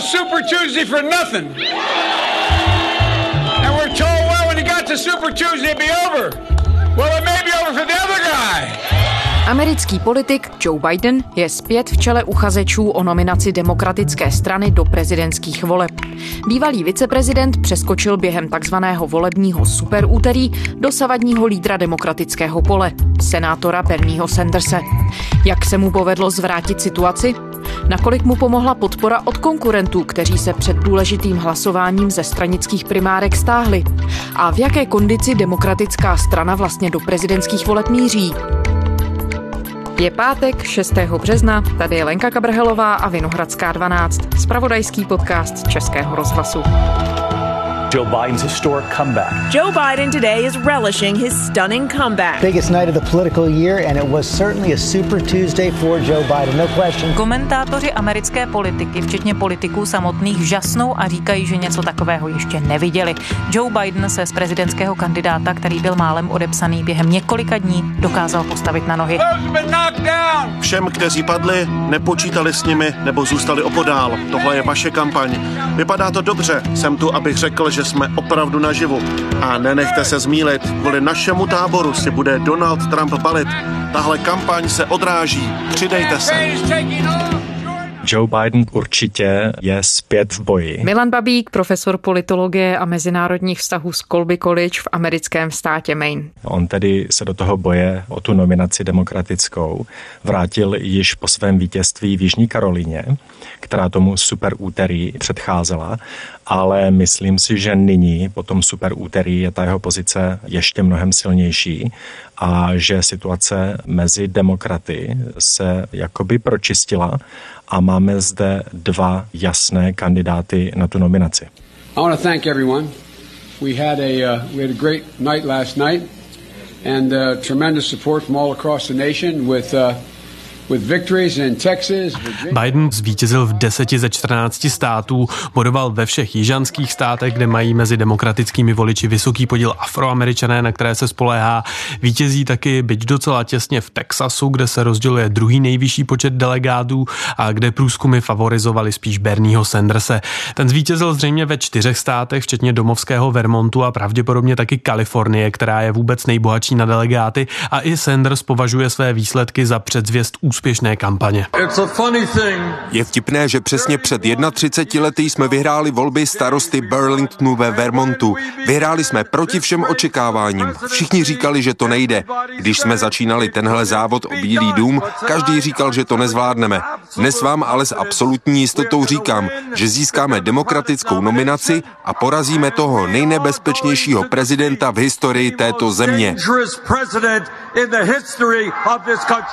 Super Tuesday for nothing. And we're told, well, when you got to Super Tuesday, it'd be over. Well, it may be over for the other guy. Americký politik Joe Biden je zpět v čele uchazečů o nominaci demokratické strany do prezidentských voleb. Bývalý viceprezident přeskočil během takzvaného volebního superúterý dosavadního lídra demokratického pole, senátora Bernieho Sanderse. Jak se mu povedlo zvrátit situaci? Nakolik mu pomohla podpora od konkurentů, kteří se před důležitým hlasováním ze stranických primárek stáhli? A v jaké kondici demokratická strana vlastně do prezidentských voleb míří? Je pátek 6. března, tady je Lenka Kabrhelová a Vinohradská 12, spravodajský podcast Českého rozhlasu. Joe Biden's historic comeback. Joe Biden today is relishing his stunning comeback. Biggest night of the political year, and it was certainly a super Tuesday for Joe Biden, no question. Komentátoři americké politiky, včetně politiků samotných, žasnou a říkají, že něco takového ještě neviděli. Joe Biden se z prezidentského kandidáta, který byl málem odepsaný během několika dní, dokázal postavit na nohy. Všem, kteří padli, nepočítali s nimi nebo zůstali opodál. Tohle je vaše kampaň. Vypadá to dobře. Jsem tu, abych řekl, že že jsme opravdu naživu. A nenechte se zmílit, kvůli našemu táboru si bude Donald Trump balit. Tahle kampaň se odráží. Přidejte se. Joe Biden určitě je zpět v boji. Milan Babík, profesor politologie a mezinárodních vztahů z Colby College v americkém státě Maine. On tedy se do toho boje o tu nominaci demokratickou vrátil již po svém vítězství v Jižní Karolíně, která tomu super úterý předcházela, ale myslím si, že nyní po tom super úterý je ta jeho pozice ještě mnohem silnější a že situace mezi demokraty se jakoby pročistila a máme zde dva jasné kandidáty na tu nominaci. I want to thank everyone. We had a uh, we had a great night last night and uh, tremendous support from all across the nation with uh, Biden zvítězil v deseti ze 14 států, bodoval ve všech jižanských státech, kde mají mezi demokratickými voliči vysoký podíl afroameričané, na které se spoléhá. Vítězí taky byť docela těsně v Texasu, kde se rozděluje druhý nejvyšší počet delegátů a kde průzkumy favorizovali spíš Bernieho Sanderse. Ten zvítězil zřejmě ve čtyřech státech, včetně domovského Vermontu a pravděpodobně taky Kalifornie, která je vůbec nejbohatší na delegáty a i Sanders považuje své výsledky za předzvěst úspěchu úspěšné kampaně. Je vtipné, že přesně před 31 lety jsme vyhráli volby starosty Burlingtonu ve Vermontu. Vyhráli jsme proti všem očekáváním. Všichni říkali, že to nejde. Když jsme začínali tenhle závod o Bílý dům, každý říkal, že to nezvládneme. Dnes vám ale s absolutní jistotou říkám, že získáme demokratickou nominaci a porazíme toho nejnebezpečnějšího prezidenta v historii této země.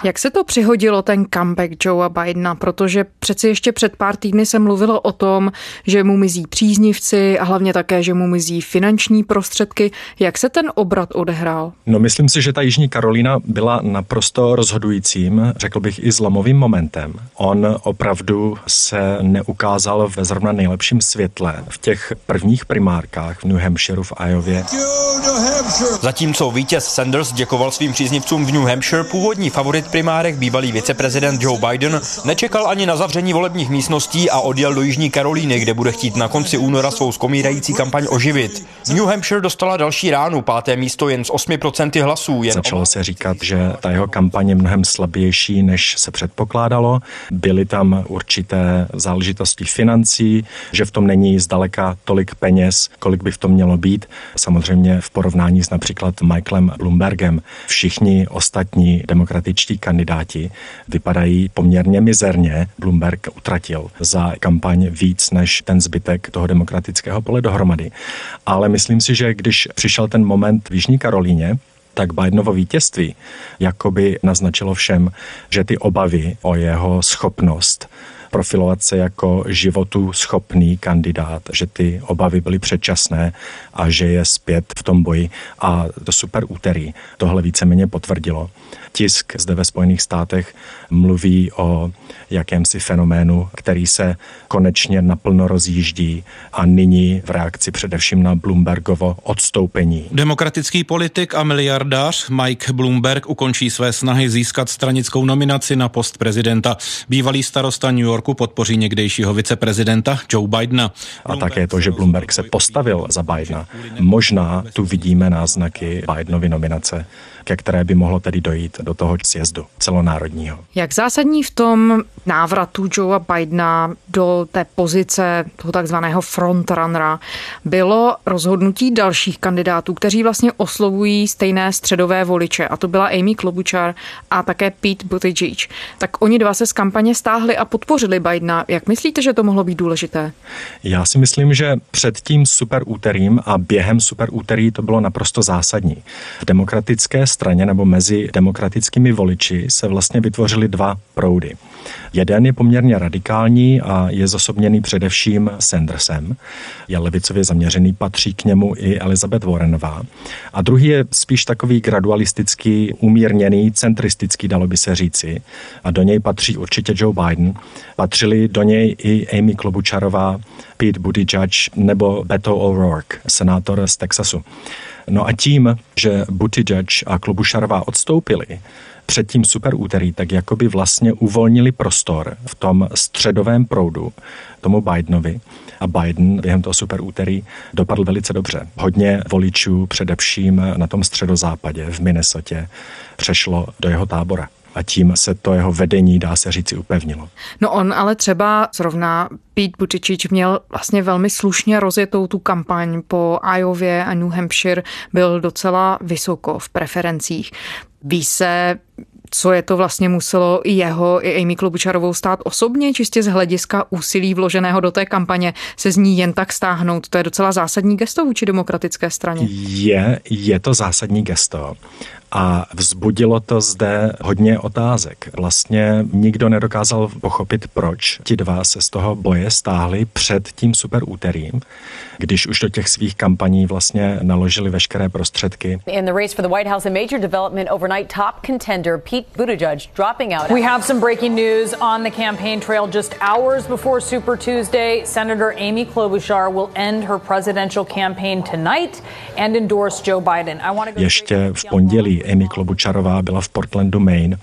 Jak se to přihodilo bylo ten comeback Joea Bidena, protože přeci ještě před pár týdny se mluvilo o tom, že mu mizí příznivci a hlavně také, že mu mizí finanční prostředky. Jak se ten obrat odehrál? No myslím si, že ta Jižní Karolína byla naprosto rozhodujícím, řekl bych i zlomovým momentem. On opravdu se neukázal ve zrovna nejlepším světle v těch prvních primárkách v New Hampshireu v Iově. Zatímco vítěz Sanders děkoval svým příznivcům v New Hampshire, původní favorit primárek bývalý viceprezident Joe Biden nečekal ani na zavření volebních místností a odjel do Jižní Karolíny, kde bude chtít na konci února svou skomírající kampaň oživit. New Hampshire dostala další ránu, páté místo jen z 8% hlasů. Jen Začalo se říkat, že ta jeho kampaně je mnohem slabější, než se předpokládalo. Byly tam určité záležitosti financí, že v tom není zdaleka tolik peněz, kolik by v tom mělo být. Samozřejmě v porovnání s například Michaelem Bloombergem. Všichni ostatní demokratičtí kandidáti vypadají poměrně mizerně. Bloomberg utratil za kampaň víc než ten zbytek toho demokratického pole dohromady. Ale myslím si, že když přišel ten moment v Jižní Karolíně, tak Bidenovo vítězství jakoby naznačilo všem, že ty obavy o jeho schopnost profilovat se jako životu schopný kandidát, že ty obavy byly předčasné a že je zpět v tom boji. A to super úterý tohle víceméně potvrdilo. Tisk zde ve Spojených státech mluví o jakémsi fenoménu, který se konečně naplno rozjíždí a nyní v reakci především na Bloombergovo odstoupení. Demokratický politik a miliardář Mike Bloomberg ukončí své snahy získat stranickou nominaci na post prezidenta. Bývalý starosta New Yorku podpoří někdejšího viceprezidenta Joe Bidena. A také to, že Bloomberg se postavil za Bidena. Možná tu vidíme náznaky Bidenovy nominace ke které by mohlo tedy dojít do toho sjezdu celonárodního. Jak zásadní v tom návratu Joea Bidena do té pozice toho takzvaného frontrunnera bylo rozhodnutí dalších kandidátů, kteří vlastně oslovují stejné středové voliče, a to byla Amy Klobuchar a také Pete Buttigieg. Tak oni dva se z kampaně stáhli a podpořili Bidena. Jak myslíte, že to mohlo být důležité? Já si myslím, že před tím super úterým a během super úterý to bylo naprosto zásadní. V demokratické straně nebo mezi demokratickými voliči se vlastně vytvořily dva proudy. Jeden je poměrně radikální a je zosobněný především Sandersem. Je levicově zaměřený, patří k němu i Elizabeth Warrenová. A druhý je spíš takový gradualistický, umírněný, centristický, dalo by se říci. A do něj patří určitě Joe Biden. Patřili do něj i Amy Klobucharová, Pete Buttigieg nebo Beto O'Rourke, senátor z Texasu. No a tím, že Buttigieg a Klobušarová odstoupili, před tím super úterý, tak jako by vlastně uvolnili prostor v tom středovém proudu tomu Bidenovi. A Biden během toho super úterý dopadl velice dobře. Hodně voličů, především na tom středozápadě v Minnesotě, přešlo do jeho tábora a tím se to jeho vedení, dá se říci, upevnilo. No on ale třeba zrovna Pete Buttigieg měl vlastně velmi slušně rozjetou tu kampaň po Iově a New Hampshire, byl docela vysoko v preferencích. Ví se, co je to vlastně muselo i jeho, i Amy Klobučarovou stát osobně, čistě z hlediska úsilí vloženého do té kampaně se z ní jen tak stáhnout. To je docela zásadní gesto vůči demokratické straně. Je, je to zásadní gesto a vzbudilo to zde hodně otázek. Vlastně nikdo nedokázal pochopit, proč ti dva se z toho boje stáhli před tím super úterým, když už do těch svých kampaní vlastně naložili veškeré prostředky. In the race for the White House, a major development overnight, top contender Pete Buttigieg dropping out. We have some breaking news on the campaign trail just hours before Super Tuesday. Senator Amy Klobuchar will end her presidential campaign tonight and endorse Joe Biden. I want to go Ještě v pondělí Amy Klobučarová byla v Portlandu, Maine.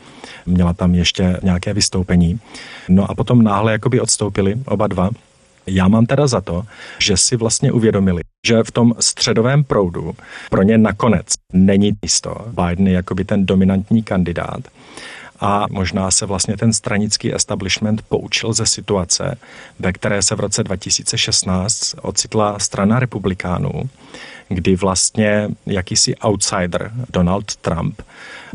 Měla tam ještě nějaké vystoupení. No a potom náhle jakoby odstoupili oba dva. Já mám teda za to, že si vlastně uvědomili, že v tom středovém proudu pro ně nakonec není jisto. Biden je jakoby ten dominantní kandidát a možná se vlastně ten stranický establishment poučil ze situace, ve které se v roce 2016 ocitla strana republikánů, kdy vlastně jakýsi outsider Donald Trump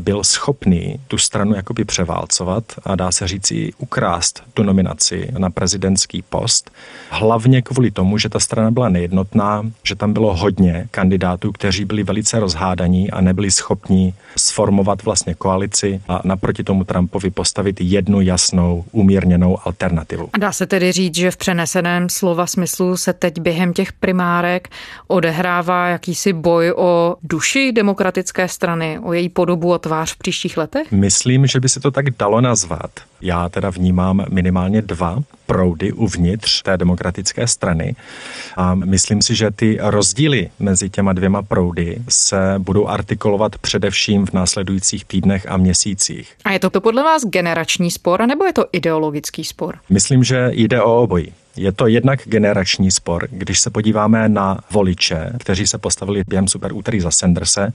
byl schopný tu stranu jakoby převálcovat a dá se říci ukrást tu nominaci na prezidentský post. Hlavně kvůli tomu, že ta strana byla nejednotná, že tam bylo hodně kandidátů, kteří byli velice rozhádaní a nebyli schopni sformovat vlastně koalici a naproti tomu Trumpovi postavit jednu jasnou, umírněnou alternativu. A dá se tedy říct, že v přeneseném slova smyslu se teď během těch primárek odehrává jakýsi boj o duši demokratické strany, o její podobu a tvář v příštích letech? Myslím, že by se to tak dalo nazvat. Já teda vnímám minimálně dva proudy uvnitř té demokratické strany a myslím si, že ty rozdíly mezi těma dvěma proudy se budou artikulovat především v následujících týdnech a měsících. A je to, to podle vás generační spor, nebo je to ideologický spor? Myslím, že jde o obojí. Je to jednak generační spor, když se podíváme na voliče, kteří se postavili během super úterý za Sanderse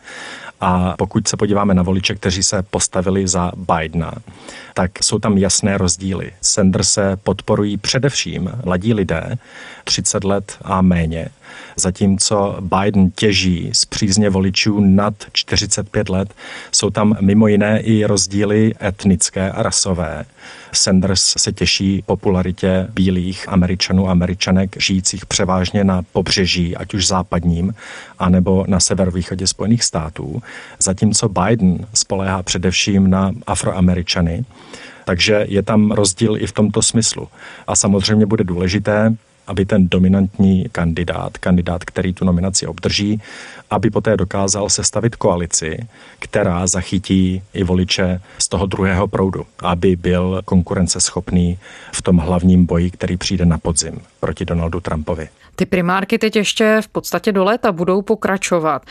a pokud se podíváme na voliče, kteří se postavili za Bidena, tak jsou tam jasné rozdíly. Sanderse podporují především mladí lidé, 30 let a méně, zatímco Biden těží z přízně voličů nad 45 let. Jsou tam mimo jiné i rozdíly etnické a rasové. Sanders se těší popularitě bílých američanů a američanek žijících převážně na pobřeží, ať už západním, anebo na severovýchodě Spojených států, zatímco Biden spoléhá především na afroameričany. Takže je tam rozdíl i v tomto smyslu. A samozřejmě bude důležité, aby ten dominantní kandidát, kandidát, který tu nominaci obdrží, aby poté dokázal sestavit koalici, která zachytí i voliče z toho druhého proudu, aby byl konkurenceschopný v tom hlavním boji, který přijde na podzim proti Donaldu Trumpovi. Ty primárky teď ještě v podstatě do léta budou pokračovat.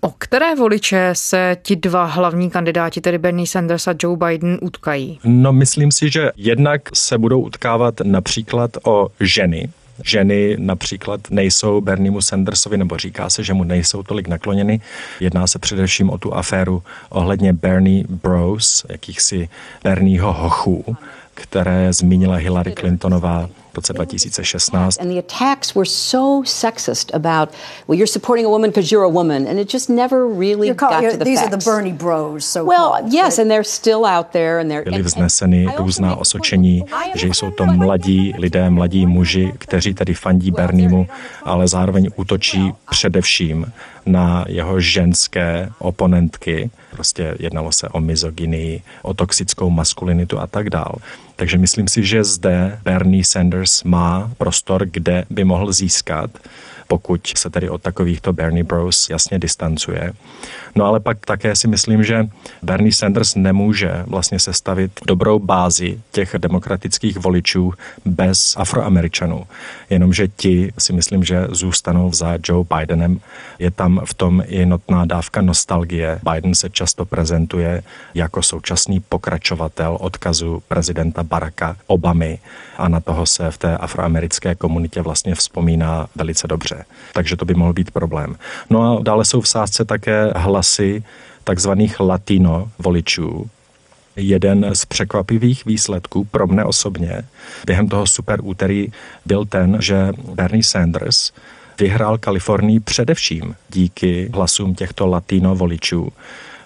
O které voliče se ti dva hlavní kandidáti, tedy Bernie Sanders a Joe Biden, utkají? No, myslím si, že jednak se budou utkávat například o ženy, ženy například nejsou Berniemu Sandersovi, nebo říká se, že mu nejsou tolik nakloněny. Jedná se především o tu aféru ohledně Bernie Bros, jakýchsi Bernieho hochů, které zmínila Hillary Clintonová v roce 2016. And the attacks were so sexist about, well, you're supporting a woman because you're a woman, and it just never really You're call- got you're- to the these facts. are the Bernie bros, so well, yes, and they're still out there, and they're Byly vzneseny různá osočení, že jsou to mladí lidé, mladí muži, kteří tedy fandí Berniemu, ale zároveň útočí především na jeho ženské oponentky. Prostě jednalo se o mizogynii, o toxickou maskulinitu a tak dál. Takže myslím si, že zde Bernie Sanders má prostor, kde by mohl získat pokud se tedy od takovýchto Bernie Bros jasně distancuje. No ale pak také si myslím, že Bernie Sanders nemůže vlastně sestavit dobrou bázi těch demokratických voličů bez Afroameričanů. Jenomže ti si myslím, že zůstanou za Joe Bidenem. Je tam v tom i notná dávka nostalgie. Biden se často prezentuje jako současný pokračovatel odkazu prezidenta Baracka Obamy a na toho se v té afroamerické komunitě vlastně vzpomíná velice dobře. Takže to by mohl být problém. No a dále jsou v sázce také hlasy takzvaných latino voličů, Jeden z překvapivých výsledků pro mne osobně během toho super úterý byl ten, že Bernie Sanders vyhrál Kalifornii především díky hlasům těchto latino voličů.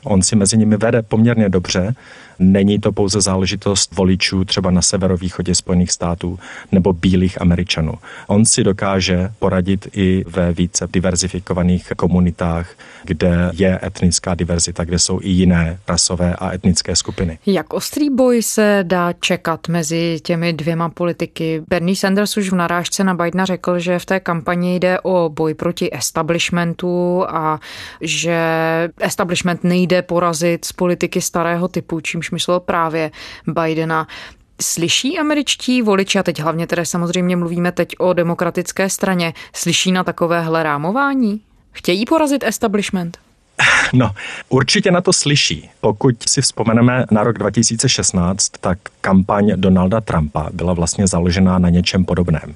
On si mezi nimi vede poměrně dobře. Není to pouze záležitost voličů třeba na severovýchodě Spojených států nebo bílých Američanů. On si dokáže poradit i ve více diverzifikovaných komunitách, kde je etnická diverzita, kde jsou i jiné rasové a etnické skupiny. Jak ostrý boj se dá čekat mezi těmi dvěma politiky? Bernie Sanders už v narážce na Bidena řekl, že v té kampani jde o boj proti establishmentu a že establishment nejde porazit z politiky starého typu, čímž myslel právě Bidena. Slyší američtí voliči, a teď hlavně tedy samozřejmě mluvíme teď o demokratické straně, slyší na takovéhle rámování? Chtějí porazit establishment? No, určitě na to slyší. Pokud si vzpomeneme na rok 2016, tak kampaň Donalda Trumpa byla vlastně založená na něčem podobném.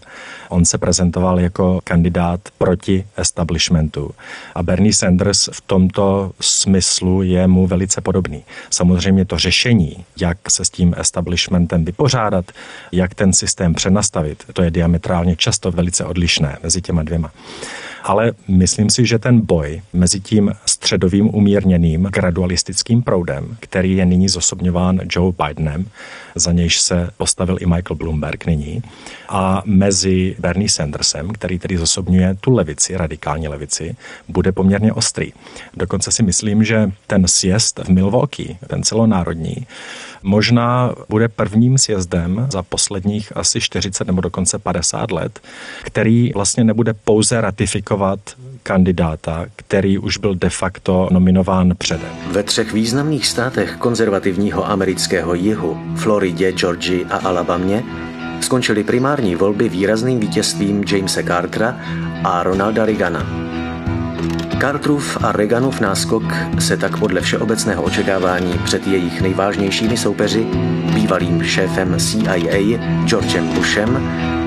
On se prezentoval jako kandidát proti establishmentu a Bernie Sanders v tomto smyslu je mu velice podobný. Samozřejmě to řešení, jak se s tím establishmentem vypořádat, jak ten systém přenastavit, to je diametrálně často velice odlišné mezi těma dvěma ale myslím si, že ten boj mezi tím středovým umírněným gradualistickým proudem, který je nyní zosobňován Joe Bidenem, za nějž se postavil i Michael Bloomberg nyní, a mezi Bernie Sandersem, který tedy zosobňuje tu levici, radikální levici, bude poměrně ostrý. Dokonce si myslím, že ten sjezd v Milwaukee, ten celonárodní, možná bude prvním sjezdem za posledních asi 40 nebo dokonce 50 let, který vlastně nebude pouze ratifikovat kandidáta, který už byl de facto nominován předem. Ve třech významných státech konzervativního amerického jihu, Floridě, Georgii a Alabamě, skončily primární volby výrazným vítězstvím Jamesa Cartera a Ronalda Reagana. Carterův a Reaganův náskok se tak podle všeobecného očekávání před jejich nejvážnějšími soupeři, bývalým šéfem CIA Georgem Bushem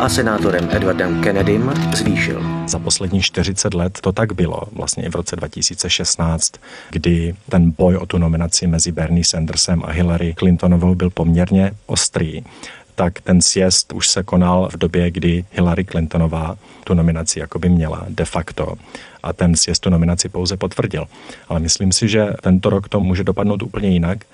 a senátorem Edwardem Kennedym, zvýšil. Za poslední 40 let to tak bylo, vlastně i v roce 2016, kdy ten boj o tu nominaci mezi Bernie Sandersem a Hillary Clintonovou byl poměrně ostrý tak ten sjezd už se konal v době, kdy Hillary Clintonová tu nominaci jakoby měla de facto a ten sjezd tu nominaci pouze potvrdil. Ale myslím si, že tento rok to může dopadnout úplně jinak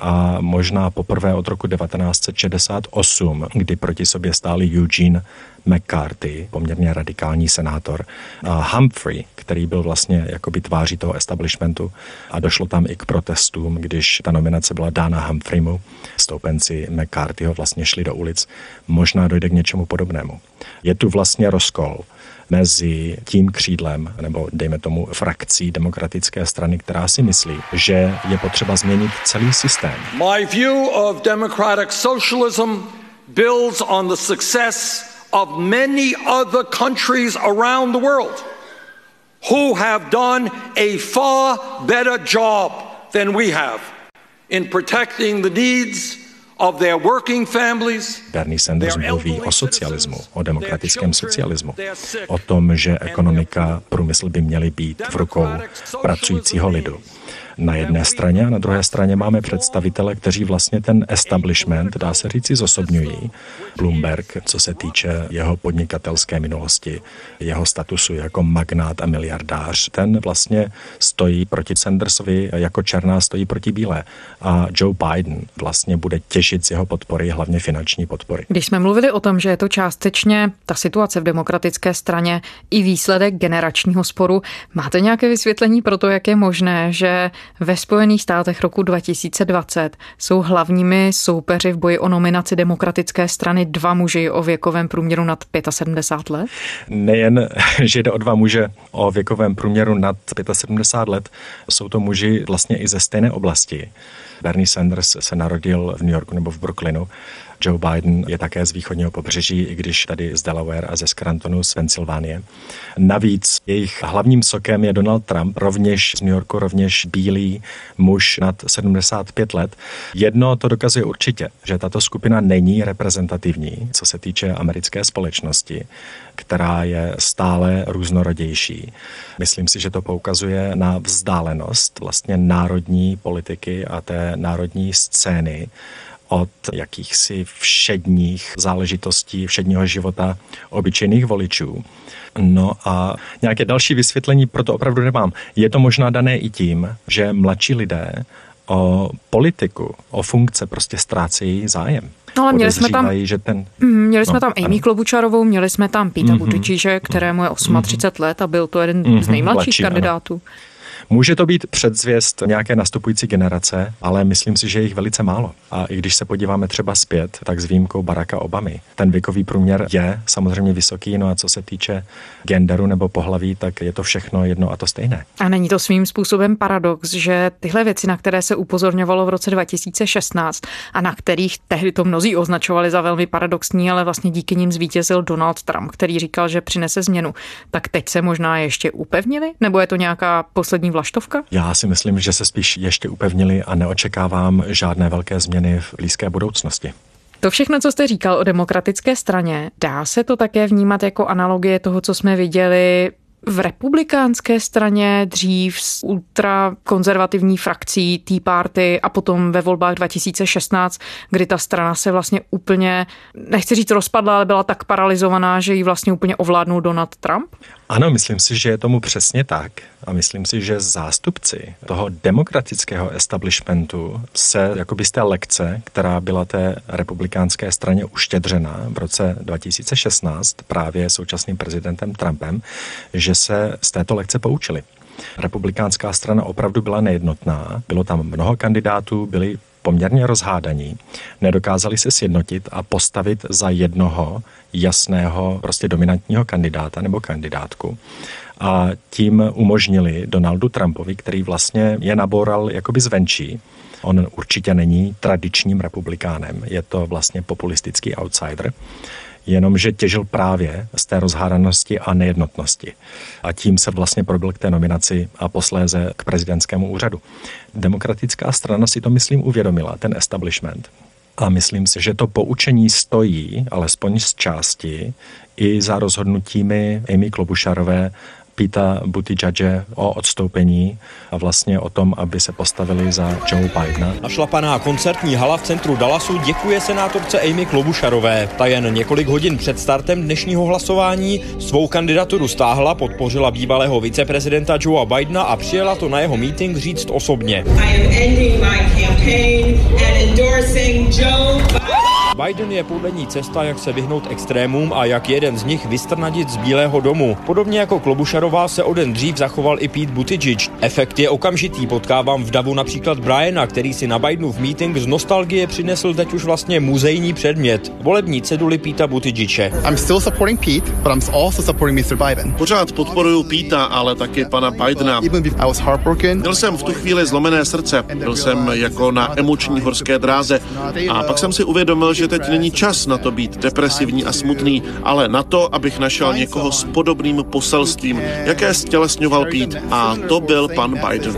a možná poprvé od roku 1968, kdy proti sobě stáli Eugene McCarthy, poměrně radikální senátor, a Humphrey, který byl vlastně jakoby tváří toho establishmentu a došlo tam i k protestům, když ta nominace byla dána Humphreymu. Stoupenci McCarthyho vlastně šli do ulic. Možná dojde k něčemu podobnému. Je tu vlastně rozkol mezi tím křídlem, nebo dejme tomu frakcí demokratické strany, která si myslí, že je potřeba změnit celý systém. My view of democratic socialism builds on the success of many other countries around the world who have done a far better job than we have in protecting the needs Bernie Sanders mluví o socialismu, o demokratickém socialismu, o tom, že ekonomika, průmysl by měly být v rukou pracujícího lidu na jedné straně a na druhé straně máme představitele, kteří vlastně ten establishment, dá se říci, zosobňují. Bloomberg, co se týče jeho podnikatelské minulosti, jeho statusu jako magnát a miliardář, ten vlastně stojí proti Sandersovi jako černá stojí proti bílé. A Joe Biden vlastně bude těžit z jeho podpory, hlavně finanční podpory. Když jsme mluvili o tom, že je to částečně ta situace v demokratické straně i výsledek generačního sporu, máte nějaké vysvětlení pro to, jak je možné, že ve Spojených státech roku 2020 jsou hlavními soupeři v boji o nominaci demokratické strany dva muži o věkovém průměru nad 75 let? Nejen, že jde o dva muže o věkovém průměru nad 75 let, jsou to muži vlastně i ze stejné oblasti. Bernie Sanders se narodil v New Yorku nebo v Brooklynu Joe Biden je také z východního pobřeží, i když tady z Delaware a ze Scrantonu z Pensylvánie. Navíc jejich hlavním sokem je Donald Trump, rovněž z New Yorku, rovněž bílý muž nad 75 let. Jedno to dokazuje určitě, že tato skupina není reprezentativní, co se týče americké společnosti, která je stále různorodější. Myslím si, že to poukazuje na vzdálenost vlastně národní politiky a té národní scény od jakýchsi všedních záležitostí, všedního života obyčejných voličů. No a nějaké další vysvětlení proto opravdu nemám. Je to možná dané i tím, že mladší lidé o politiku, o funkce prostě ztrácejí zájem. No ale měli jsme tam, že ten, mm, měli jsme no, tam Amy ano. Klobučarovou, měli jsme tam Píta mm-hmm. Buttigiege, kterému je 38 mm-hmm. let a byl to jeden mm-hmm. z nejmladších Mladší, kandidátů. Ano. Může to být předzvěst nějaké nastupující generace, ale myslím si, že je jich velice málo. A i když se podíváme třeba zpět, tak s výjimkou Baracka Obamy, ten věkový průměr je samozřejmě vysoký, no a co se týče genderu nebo pohlaví, tak je to všechno jedno a to stejné. A není to svým způsobem paradox, že tyhle věci, na které se upozorňovalo v roce 2016 a na kterých tehdy to mnozí označovali za velmi paradoxní, ale vlastně díky nim zvítězil Donald Trump, který říkal, že přinese změnu, tak teď se možná ještě upevnili? Nebo je to nějaká poslední vlaštovka? Já si myslím, že se spíš ještě upevnili a neočekávám žádné velké změny v blízké budoucnosti. To všechno, co jste říkal o demokratické straně, dá se to také vnímat jako analogie toho, co jsme viděli v republikánské straně dřív s ultrakonzervativní frakcí Tea Party a potom ve volbách 2016, kdy ta strana se vlastně úplně, nechci říct rozpadla, ale byla tak paralizovaná, že ji vlastně úplně ovládnul Donald Trump? Ano, myslím si, že je tomu přesně tak. A myslím si, že zástupci toho demokratického establishmentu se jakoby z té lekce, která byla té republikánské straně uštědřena v roce 2016 právě současným prezidentem Trumpem, že se z této lekce poučili. Republikánská strana opravdu byla nejednotná, bylo tam mnoho kandidátů, byli poměrně rozhádaní, nedokázali se sjednotit a postavit za jednoho jasného, prostě dominantního kandidáta nebo kandidátku. A tím umožnili Donaldu Trumpovi, který vlastně je naboral jakoby zvenčí, On určitě není tradičním republikánem, je to vlastně populistický outsider, jenomže těžil právě z té rozhádanosti a nejednotnosti. A tím se vlastně probil k té nominaci a posléze k prezidentskému úřadu. Demokratická strana si to, myslím, uvědomila, ten establishment. A myslím si, že to poučení stojí, alespoň z části, i za rozhodnutími Amy Klobušarové Pita Buttigiege o odstoupení a vlastně o tom, aby se postavili za Joe Bidena. Našlapaná koncertní hala v centru Dallasu děkuje senátorce Amy Klobušarové. Ta jen několik hodin před startem dnešního hlasování svou kandidaturu stáhla, podpořila bývalého viceprezidenta Joea Bidena a přijela to na jeho meeting říct osobně. Biden je podle ní cesta, jak se vyhnout extrémům a jak jeden z nich vystrnadit z Bílého domu. Podobně jako Klobušarová se o den dřív zachoval i Pete Buttigieg. Efekt je okamžitý, potkávám v davu například Briana, který si na Bidenův meeting z nostalgie přinesl teď už vlastně muzejní předmět. Volební ceduly Pete Buttigieče. I'm still supporting Pete, but I'm also supporting Mr. Biden. Pořád podporuju Píta, ale taky pana Bidena. Even if I was heartbroken, Měl jsem v tu chvíli zlomené srdce, byl jsem jako na emoční horské dráze a pak jsem si uvědomil, že teď není čas na to být depresivní a smutný, ale na to, abych našel někoho s podobným poselstvím, jaké stělesňoval Pete a to byl pan Biden.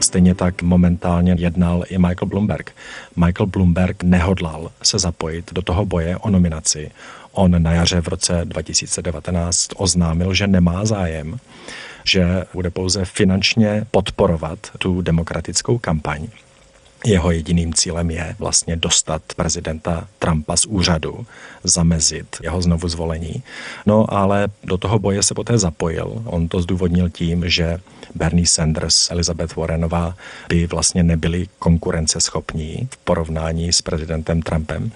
Stejně tak momentálně jednal i Michael Bloomberg. Michael Bloomberg nehodlal se zapojit do toho boje o nominaci. On na jaře v roce 2019 oznámil, že nemá zájem, že bude pouze finančně podporovat tu demokratickou kampaň. Jeho jediným cílem je vlastně dostat prezidenta Trumpa z úřadu, zamezit jeho znovu zvolení. No ale do toho boje se poté zapojil. On to zdůvodnil tím, že Bernie Sanders, Elizabeth Warrenová by vlastně nebyli konkurenceschopní v porovnání s prezidentem Trumpem.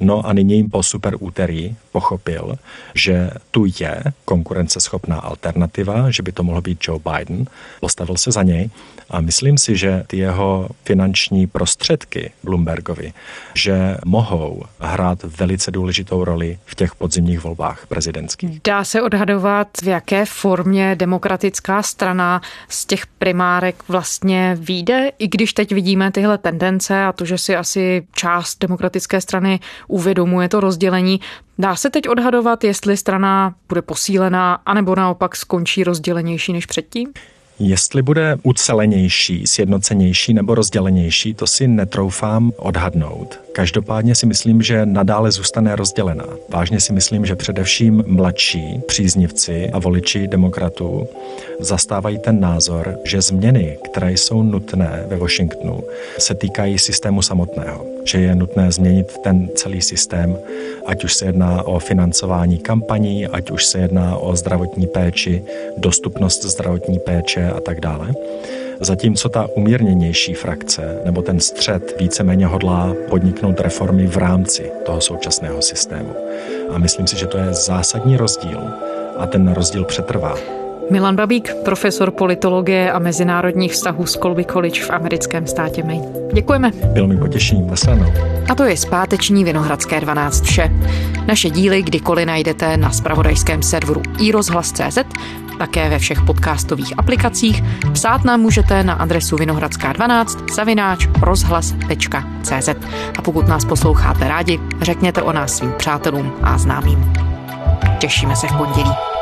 No a nyní po super úterý pochopil, že tu je konkurenceschopná alternativa, že by to mohl být Joe Biden. Postavil se za něj a myslím si, že ty jeho finanční prostředky Bloombergovi, že mohou hrát velice důležitou roli v těch podzimních volbách prezidentských. Dá se odhadovat, v jaké formě demokratická strana z těch primárek vlastně výjde, i když teď vidíme tyhle tendence a to, že si asi část demokratické strany uvědomuje to rozdělení. Dá se teď odhadovat, jestli strana bude posílená, anebo naopak skončí rozdělenější než předtím? Jestli bude ucelenější, sjednocenější nebo rozdělenější, to si netroufám odhadnout. Každopádně si myslím, že nadále zůstane rozdělená. Vážně si myslím, že především mladší příznivci a voliči demokratů zastávají ten názor, že změny, které jsou nutné ve Washingtonu, se týkají systému samotného. Že je nutné změnit ten celý systém, ať už se jedná o financování kampaní, ať už se jedná o zdravotní péči, dostupnost zdravotní péče a tak dále. Zatímco ta umírněnější frakce nebo ten střed víceméně hodlá podniknout reformy v rámci toho současného systému. A myslím si, že to je zásadní rozdíl a ten rozdíl přetrvá. Milan Babík, profesor politologie a mezinárodních vztahů z Colby College v americkém státě Maine. Děkujeme. Bylo mi potěšením. Nasledanou. A to je zpáteční Vinohradské 12 vše. Naše díly kdykoliv najdete na spravodajském serveru iRozhlas.cz, také ve všech podcastových aplikacích. Psát nám můžete na adresu vinohradská12 zavináč rozhlas.cz. A pokud nás posloucháte rádi, řekněte o nás svým přátelům a známým. Těšíme se v pondělí.